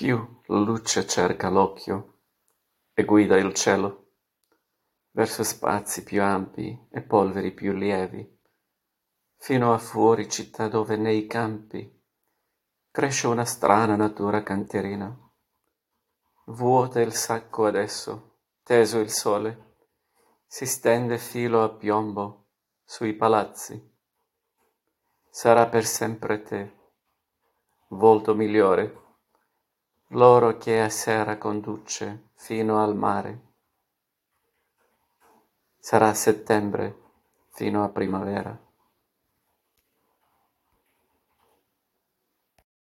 Più luce cerca l'occhio e guida il cielo verso spazi più ampi e polveri più lievi, fino a fuori città dove nei campi cresce una strana natura canterina. Vuota il sacco adesso, teso il sole, si stende filo a piombo sui palazzi. Sarà per sempre te, volto migliore, l'oro che a sera conduce fino al mare. Sarà settembre fino a primavera.